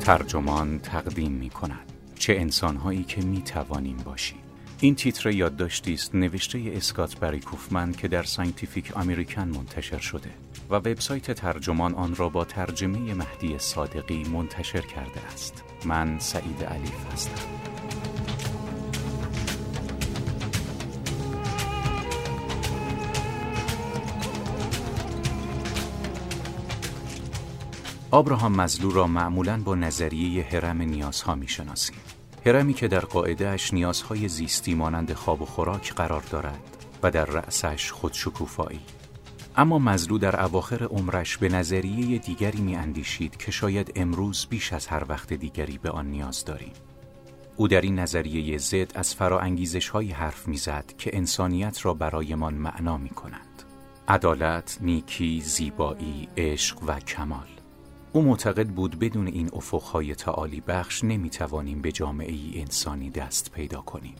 ترجمان تقدیم می کند چه انسانهایی که می توانیم باشیم. این تیتر یادداشتی است نوشته اسکات بری کوفمن که در ساینتیفیک امریکن منتشر شده و وبسایت ترجمان آن را با ترجمه مهدی صادقی منتشر کرده است. من سعید علیف هستم. آبراهام مزلو را معمولا با نظریه هرم نیازها می‌شناسیم. هرمی که در قاعده اش نیازهای زیستی مانند خواب و خوراک قرار دارد و در رأسش خودشکوفایی. اما مزلو در اواخر عمرش به نظریه دیگری می اندیشید که شاید امروز بیش از هر وقت دیگری به آن نیاز داریم. او در این نظریه زد از فراانگیزش های حرف می‌زد که انسانیت را برایمان معنا می کنند عدالت، نیکی، زیبایی، عشق و کمال. او معتقد بود بدون این افقهای تعالی بخش نمی‌توانیم به جامعه ای انسانی دست پیدا کنیم.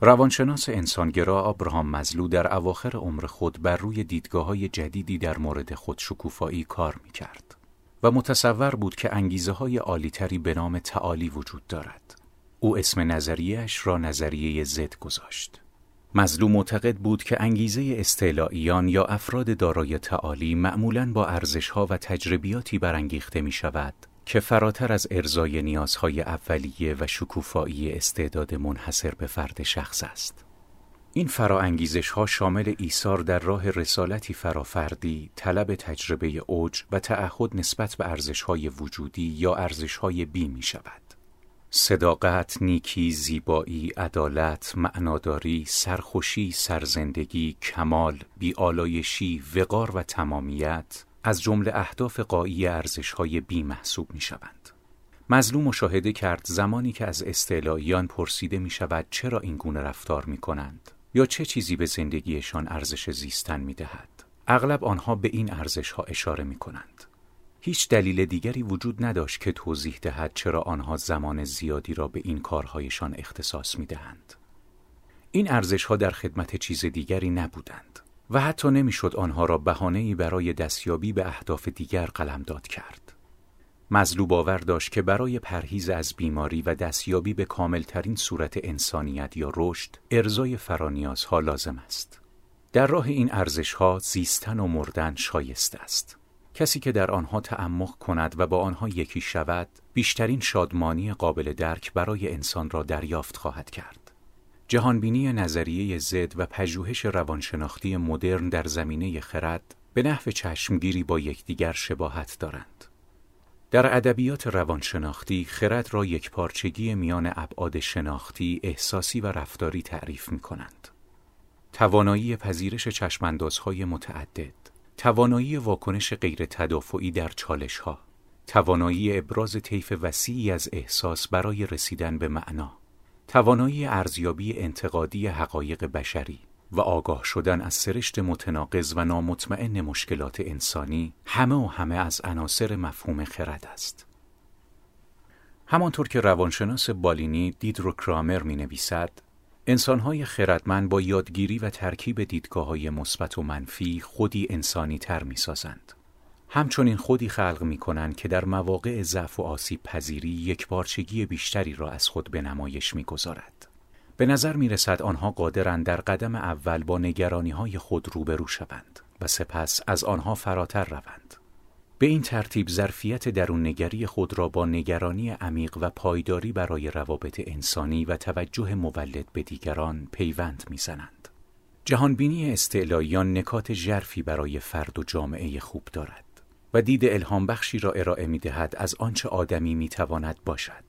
روانشناس انسانگرا آبراهام مزلو در اواخر عمر خود بر روی دیدگاه های جدیدی در مورد خودشکوفایی کار می کرد و متصور بود که انگیزه های عالیتری به نام تعالی وجود دارد. او اسم نظریهش را نظریه زد گذاشت. مظلوم معتقد بود که انگیزه استعلاییان یا افراد دارای تعالی معمولاً با ارزشها و تجربیاتی برانگیخته می شود که فراتر از ارزای نیازهای اولیه و شکوفایی استعداد منحصر به فرد شخص است. این فراانگیزش ها شامل ایثار در راه رسالتی فرافردی، طلب تجربه اوج و تعهد نسبت به ارزش های وجودی یا ارزش های بی می شود. صداقت، نیکی، زیبایی، عدالت، معناداری، سرخوشی، سرزندگی، کمال، بیالایشی، وقار و تمامیت از جمله اهداف قایی ارزشهای بی محسوب می شوند. مظلوم مشاهده کرد زمانی که از استعلاییان پرسیده می شود چرا این گونه رفتار می کنند یا چه چیزی به زندگیشان ارزش زیستن می دهد. اغلب آنها به این ارزش ها اشاره می کنند. هیچ دلیل دیگری وجود نداشت که توضیح دهد چرا آنها زمان زیادی را به این کارهایشان اختصاص می دهند. این ارزش ها در خدمت چیز دیگری نبودند و حتی نمی‌شد آنها را بهانه‌ای برای دستیابی به اهداف دیگر قلمداد کرد. مزلو باور داشت که برای پرهیز از بیماری و دستیابی به کاملترین صورت انسانیت یا رشد ارزای فرانیازها لازم است. در راه این ارزشها زیستن و مردن شایسته است. کسی که در آنها تعمق کند و با آنها یکی شود بیشترین شادمانی قابل درک برای انسان را دریافت خواهد کرد. جهانبینی نظریه زد و پژوهش روانشناختی مدرن در زمینه خرد به نحو چشمگیری با یکدیگر شباهت دارند. در ادبیات روانشناختی خرد را یک پارچگی میان ابعاد شناختی، احساسی و رفتاری تعریف می کنند. توانایی پذیرش چشماندازهای متعدد. توانایی واکنش غیر تدافعی در چالش ها توانایی ابراز طیف وسیعی از احساس برای رسیدن به معنا توانایی ارزیابی انتقادی حقایق بشری و آگاه شدن از سرشت متناقض و نامطمئن مشکلات انسانی همه و همه از عناصر مفهوم خرد است. همانطور که روانشناس بالینی دیدرو کرامر می نویسد انسانهای خردمند با یادگیری و ترکیب دیدگاه های مثبت و منفی خودی انسانی تر می سازند. همچنین خودی خلق می کنند که در مواقع ضعف و آسیب پذیری یک بارچگی بیشتری را از خود به نمایش می گذارد. به نظر می رسد آنها قادرند در قدم اول با نگرانی های خود روبرو شوند و سپس از آنها فراتر روند. به این ترتیب ظرفیت درون نگری خود را با نگرانی عمیق و پایداری برای روابط انسانی و توجه مولد به دیگران پیوند می‌زنند. جهانبینی استعلاییان نکات ژرفی برای فرد و جامعه خوب دارد و دید الهام بخشی را ارائه می دهد از آنچه آدمی می تواند باشد.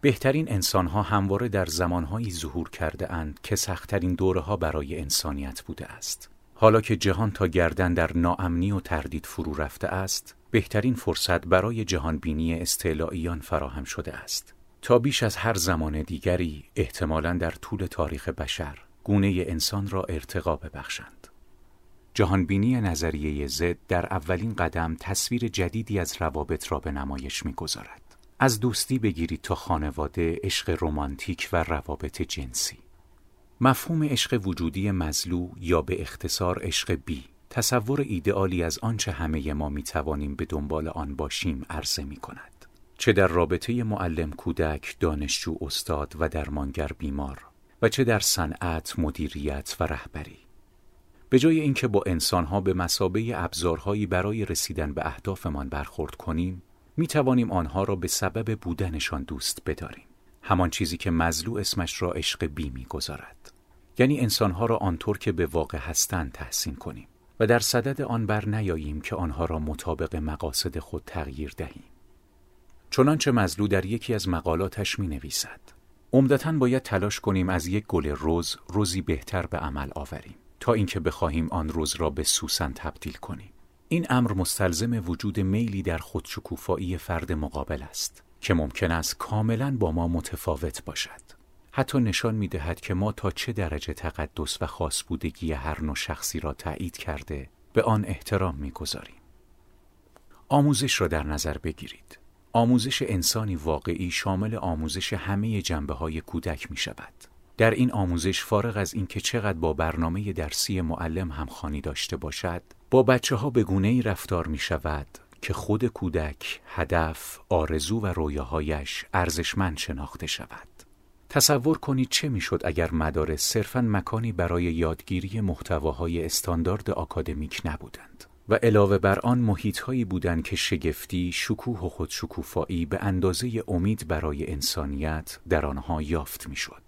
بهترین انسانها همواره در زمانهایی ظهور کرده اند که سختترین دوره ها برای انسانیت بوده است. حالا که جهان تا گردن در ناامنی و تردید فرو رفته است بهترین فرصت برای جهانبینی استعلاییان فراهم شده است. تا بیش از هر زمان دیگری احتمالا در طول تاریخ بشر گونه انسان را ارتقا ببخشند. جهانبینی نظریه زد در اولین قدم تصویر جدیدی از روابط را به نمایش می‌گذارد. از دوستی بگیرید تا خانواده عشق رمانتیک و روابط جنسی. مفهوم عشق وجودی مزلو یا به اختصار عشق بی تصور ایدئالی از آنچه همه ما می توانیم به دنبال آن باشیم عرضه می کند. چه در رابطه معلم کودک، دانشجو استاد و درمانگر بیمار و چه در صنعت، مدیریت و رهبری. به جای اینکه با انسانها به مسابه ابزارهایی برای رسیدن به اهدافمان برخورد کنیم، می توانیم آنها را به سبب بودنشان دوست بداریم. همان چیزی که مزلو اسمش را عشق بی می گذارد. یعنی انسانها را آنطور که به واقع هستند تحسین کنیم و در صدد آن بر نیاییم که آنها را مطابق مقاصد خود تغییر دهیم. چنانچه مزلو در یکی از مقالاتش می نویسد. عمدتا باید تلاش کنیم از یک گل روز روزی بهتر به عمل آوریم تا اینکه بخواهیم آن روز را به سوسن تبدیل کنیم. این امر مستلزم وجود میلی در خودشکوفایی فرد مقابل است که ممکن است کاملا با ما متفاوت باشد. حتی نشان می دهد که ما تا چه درجه تقدس و خاص بودگی هر نوع شخصی را تایید کرده به آن احترام می گذاریم. آموزش را در نظر بگیرید. آموزش انسانی واقعی شامل آموزش همه جنبه های کودک می شود. در این آموزش فارغ از اینکه چقدر با برنامه درسی معلم همخانی داشته باشد، با بچه ها به گونه ای رفتار می شود که خود کودک، هدف، آرزو و رویاهایش ارزشمند شناخته شود. تصور کنید چه می‌شد اگر مدارس صرفا مکانی برای یادگیری محتواهای استاندارد آکادمیک نبودند و علاوه بر آن محیطهایی بودند که شگفتی، شکوه و خودشکوفایی به اندازه امید برای انسانیت در آنها یافت می‌شد.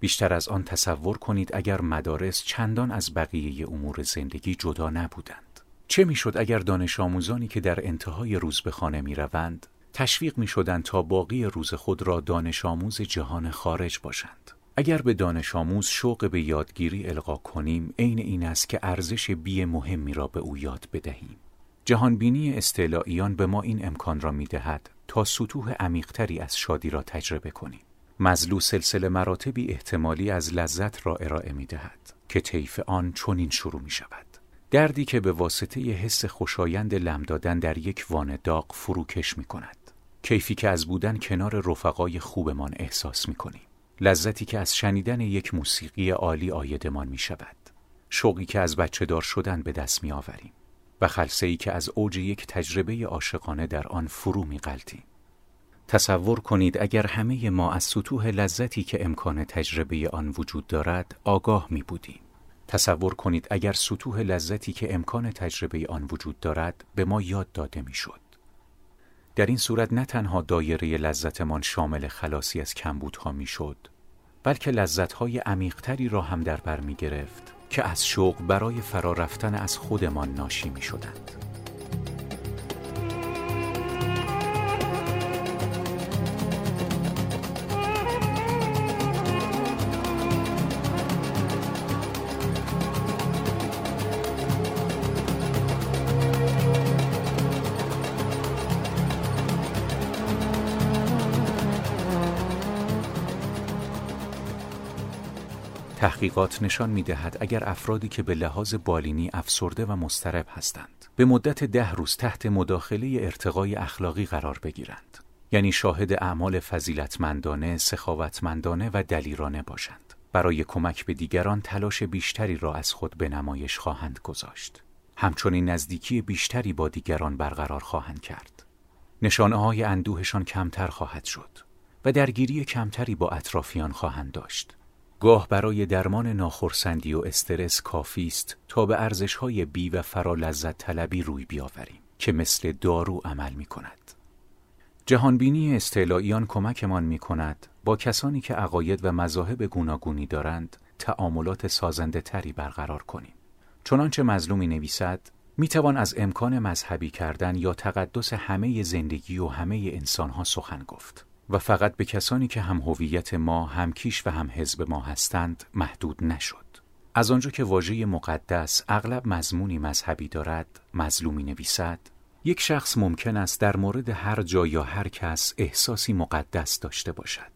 بیشتر از آن تصور کنید اگر مدارس چندان از بقیه امور زندگی جدا نبودند. چه می‌شد اگر دانش آموزانی که در انتهای روز به خانه می روند تشویق می شدند تا باقی روز خود را دانش آموز جهان خارج باشند. اگر به دانش آموز شوق به یادگیری القا کنیم عین این است که ارزش بی مهمی را به او یاد بدهیم. جهانبینی استعلاییان به ما این امکان را می دهد تا سطوح عمیقتری از شادی را تجربه کنیم. مزلو سلسله مراتبی احتمالی از لذت را ارائه می دهد که طیف آن چنین شروع می شود. دردی که به واسطه حس خوشایند لم دادن در یک وان داغ فروکش می کند. کیفی که از بودن کنار رفقای خوبمان احساس می کنیم. لذتی که از شنیدن یک موسیقی عالی آیدمان می شود. شوقی که از بچه دار شدن به دست می آوریم. و خلصه ای که از اوج یک تجربه عاشقانه در آن فرو می غلطیم. تصور کنید اگر همه ما از سطوح لذتی که امکان تجربه آن وجود دارد آگاه می بودیم. تصور کنید اگر سطوح لذتی که امکان تجربه آن وجود دارد به ما یاد داده می شد. در این صورت نه تنها دایره لذتمان شامل خلاصی از کمبودها می‌شد بلکه لذتهای عمیقتری را هم در بر می گرفت که از شوق برای فرا رفتن از خودمان ناشی می شدند. تحقیقات نشان می دهد اگر افرادی که به لحاظ بالینی افسرده و مسترب هستند به مدت ده روز تحت مداخله ارتقای اخلاقی قرار بگیرند. یعنی شاهد اعمال فضیلتمندانه، سخاوتمندانه و دلیرانه باشند. برای کمک به دیگران تلاش بیشتری را از خود به نمایش خواهند گذاشت. همچنین نزدیکی بیشتری با دیگران برقرار خواهند کرد. نشانه های اندوهشان کمتر خواهد شد و درگیری کمتری با اطرافیان خواهند داشت. گاه برای درمان ناخرسندی و استرس کافی است تا به ارزشهای بی و فرا لذت طلبی روی بیاوریم که مثل دارو عمل می کند. جهانبینی استعلاییان کمکمان می کند با کسانی که عقاید و مذاهب گوناگونی دارند تعاملات سازنده تری برقرار کنیم. چنانچه مظلومی نویسد می توان از امکان مذهبی کردن یا تقدس همه زندگی و همه انسانها سخن گفت. و فقط به کسانی که هم هویت ما هم کیش و هم حزب ما هستند محدود نشد. از آنجا که واژه مقدس اغلب مضمونی مذهبی دارد مظلومی نویسد یک شخص ممکن است در مورد هر جا یا هر کس احساسی مقدس داشته باشد.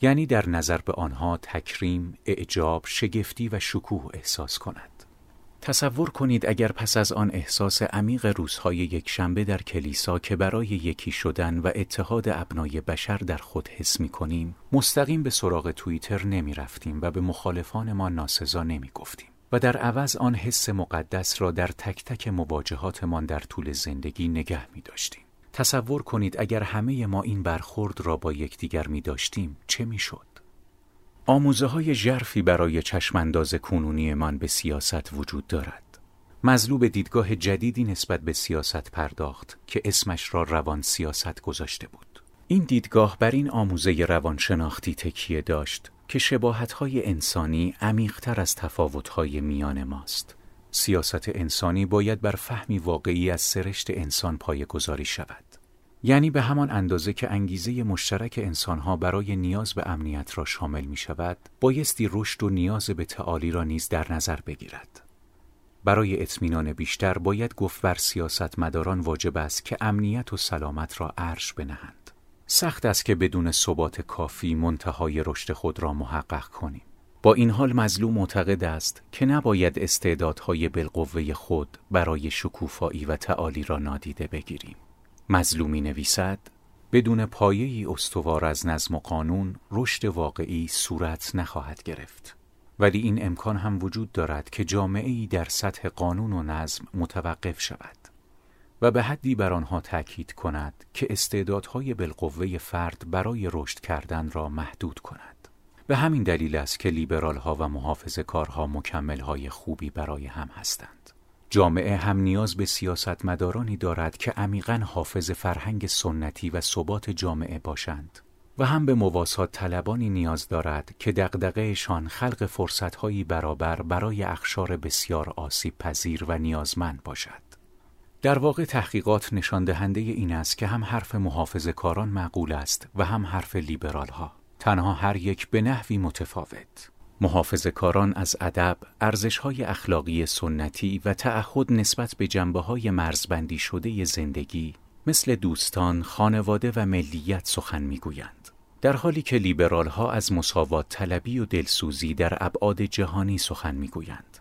یعنی در نظر به آنها تکریم، اعجاب، شگفتی و شکوه احساس کند. تصور کنید اگر پس از آن احساس عمیق روزهای یک شنبه در کلیسا که برای یکی شدن و اتحاد ابنای بشر در خود حس می کنیم مستقیم به سراغ توییتر نمی رفتیم و به مخالفان ما ناسزا نمی گفتیم و در عوض آن حس مقدس را در تک تک مواجهاتمان در طول زندگی نگه می داشتیم. تصور کنید اگر همه ما این برخورد را با یکدیگر می داشتیم چه می شد؟ آموزه های جرفی برای چشمانداز کنونیمان به سیاست وجود دارد. مزلوب دیدگاه جدیدی نسبت به سیاست پرداخت که اسمش را روان سیاست گذاشته بود. این دیدگاه بر این آموزه روانشناختی تکیه داشت که شباهتهای انسانی عمیقتر از تفاوتهای میان ماست. سیاست انسانی باید بر فهمی واقعی از سرشت انسان پایه گذاری شود. یعنی به همان اندازه که انگیزه مشترک انسانها برای نیاز به امنیت را شامل می شود، بایستی رشد و نیاز به تعالی را نیز در نظر بگیرد. برای اطمینان بیشتر باید گفت بر سیاست مداران واجب است که امنیت و سلامت را عرش بنهند. سخت است که بدون ثبات کافی منتهای رشد خود را محقق کنیم. با این حال مظلوم معتقد است که نباید استعدادهای بالقوه خود برای شکوفایی و تعالی را نادیده بگیریم. مظلومی نویسد بدون پایه‌ای استوار از نظم و قانون رشد واقعی صورت نخواهد گرفت. ولی این امکان هم وجود دارد که جامعه در سطح قانون و نظم متوقف شود و به حدی بر آنها تأکید کند که استعدادهای بالقوه فرد برای رشد کردن را محدود کند. به همین دلیل است که لیبرال ها و محافظ کارها مکمل های خوبی برای هم هستند. جامعه هم نیاز به سیاستمدارانی دارد که عمیقا حافظ فرهنگ سنتی و ثبات جامعه باشند و هم به مواسات طلبانی نیاز دارد که دغدغهشان خلق فرصتهایی برابر برای اخشار بسیار آسیب پذیر و نیازمند باشد. در واقع تحقیقات نشان دهنده این است که هم حرف محافظ کاران معقول است و هم حرف لیبرال ها. تنها هر یک به نحوی متفاوت. محافظ کاران از ادب، ارزشهای اخلاقی سنتی و تعهد نسبت به جنبه های مرزبندی شده زندگی مثل دوستان، خانواده و ملیت سخن می‌گویند. در حالی که لیبرال ها از مساوات طلبی و دلسوزی در ابعاد جهانی سخن می‌گویند.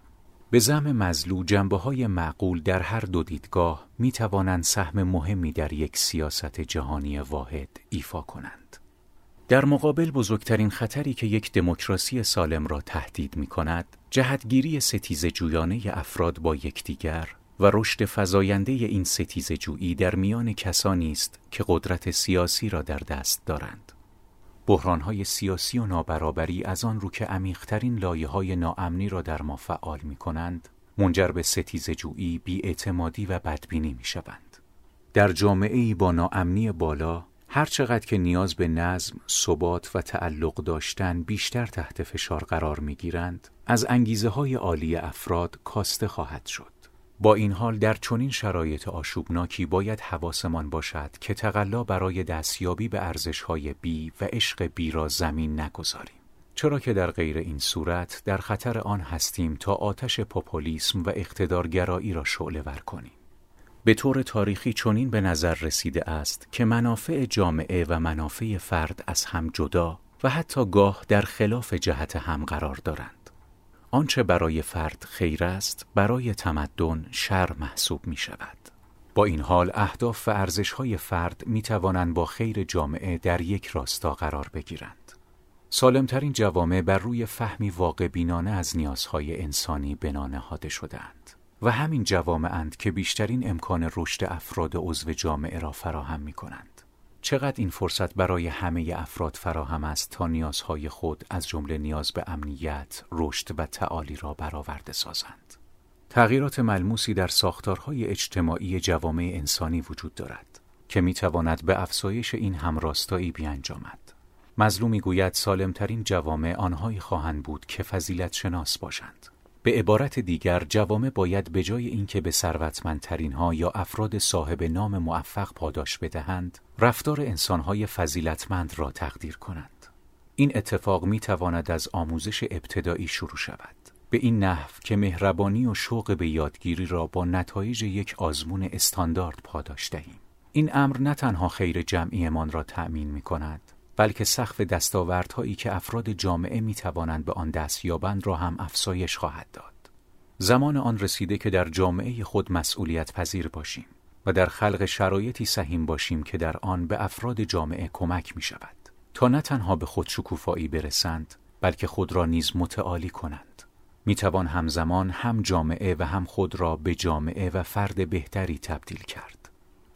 به زم مزلو جنبه های معقول در هر دو دیدگاه می توانند سهم مهمی در یک سیاست جهانی واحد ایفا کنند. در مقابل بزرگترین خطری که یک دموکراسی سالم را تهدید می کند، جهتگیری ستیز جویانه افراد با یکدیگر و رشد فزاینده این ستیز جویی در میان کسانی است که قدرت سیاسی را در دست دارند. بحرانهای سیاسی و نابرابری از آن رو که عمیقترین لایه های ناامنی را در ما فعال می کنند، منجر به ستیز جویی، بیاعتمادی و بدبینی می شوند. در جامعه ای با ناامنی بالا، هر چقدر که نیاز به نظم، ثبات و تعلق داشتن بیشتر تحت فشار قرار می گیرند، از انگیزه های عالی افراد کاسته خواهد شد. با این حال در چنین شرایط آشوبناکی باید حواسمان باشد که تقلا برای دستیابی به ارزشهای بی و عشق بی را زمین نگذاریم. چرا که در غیر این صورت در خطر آن هستیم تا آتش پوپولیسم و اقتدارگرایی را شعله ور کنیم. به طور تاریخی چنین به نظر رسیده است که منافع جامعه و منافع فرد از هم جدا و حتی گاه در خلاف جهت هم قرار دارند. آنچه برای فرد خیر است برای تمدن شر محسوب می شود. با این حال اهداف و ارزشهای فرد می توانند با خیر جامعه در یک راستا قرار بگیرند. سالمترین جوامع بر روی فهمی واقع بینانه از نیازهای انسانی بنا نهاده شدهاند. و همین اند که بیشترین امکان رشد افراد عضو جامعه را فراهم می کنند. چقدر این فرصت برای همه افراد فراهم است تا نیازهای خود از جمله نیاز به امنیت، رشد و تعالی را برآورده سازند. تغییرات ملموسی در ساختارهای اجتماعی جوامع انسانی وجود دارد که می تواند به افزایش این همراستایی بیانجامد. مظلومی گوید سالمترین جوامع آنهایی خواهند بود که فضیلت شناس باشند. به عبارت دیگر جوامع باید به جای اینکه به ثروتمندترین ها یا افراد صاحب نام موفق پاداش بدهند رفتار انسانهای فضیلتمند را تقدیر کنند. این اتفاق می تواند از آموزش ابتدایی شروع شود. به این نحو که مهربانی و شوق به یادگیری را با نتایج یک آزمون استاندارد پاداش دهیم. این امر نه تنها خیر جمعیمان را تأمین می کند بلکه سقف دستاوردهایی که افراد جامعه می توانند به آن دست یابند را هم افزایش خواهد داد. زمان آن رسیده که در جامعه خود مسئولیت پذیر باشیم و در خلق شرایطی سهیم باشیم که در آن به افراد جامعه کمک می شود تا نه تنها به خود شکوفایی برسند بلکه خود را نیز متعالی کنند. می توان همزمان هم جامعه و هم خود را به جامعه و فرد بهتری تبدیل کرد.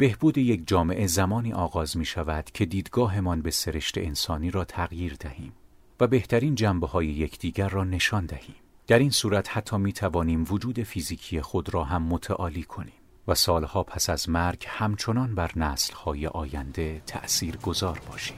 بهبود یک جامعه زمانی آغاز می شود که دیدگاهمان به سرشت انسانی را تغییر دهیم و بهترین جنبه های یکدیگر را نشان دهیم. در این صورت حتی می توانیم وجود فیزیکی خود را هم متعالی کنیم و سالها پس از مرگ همچنان بر نسلهای آینده تأثیر گذار باشیم.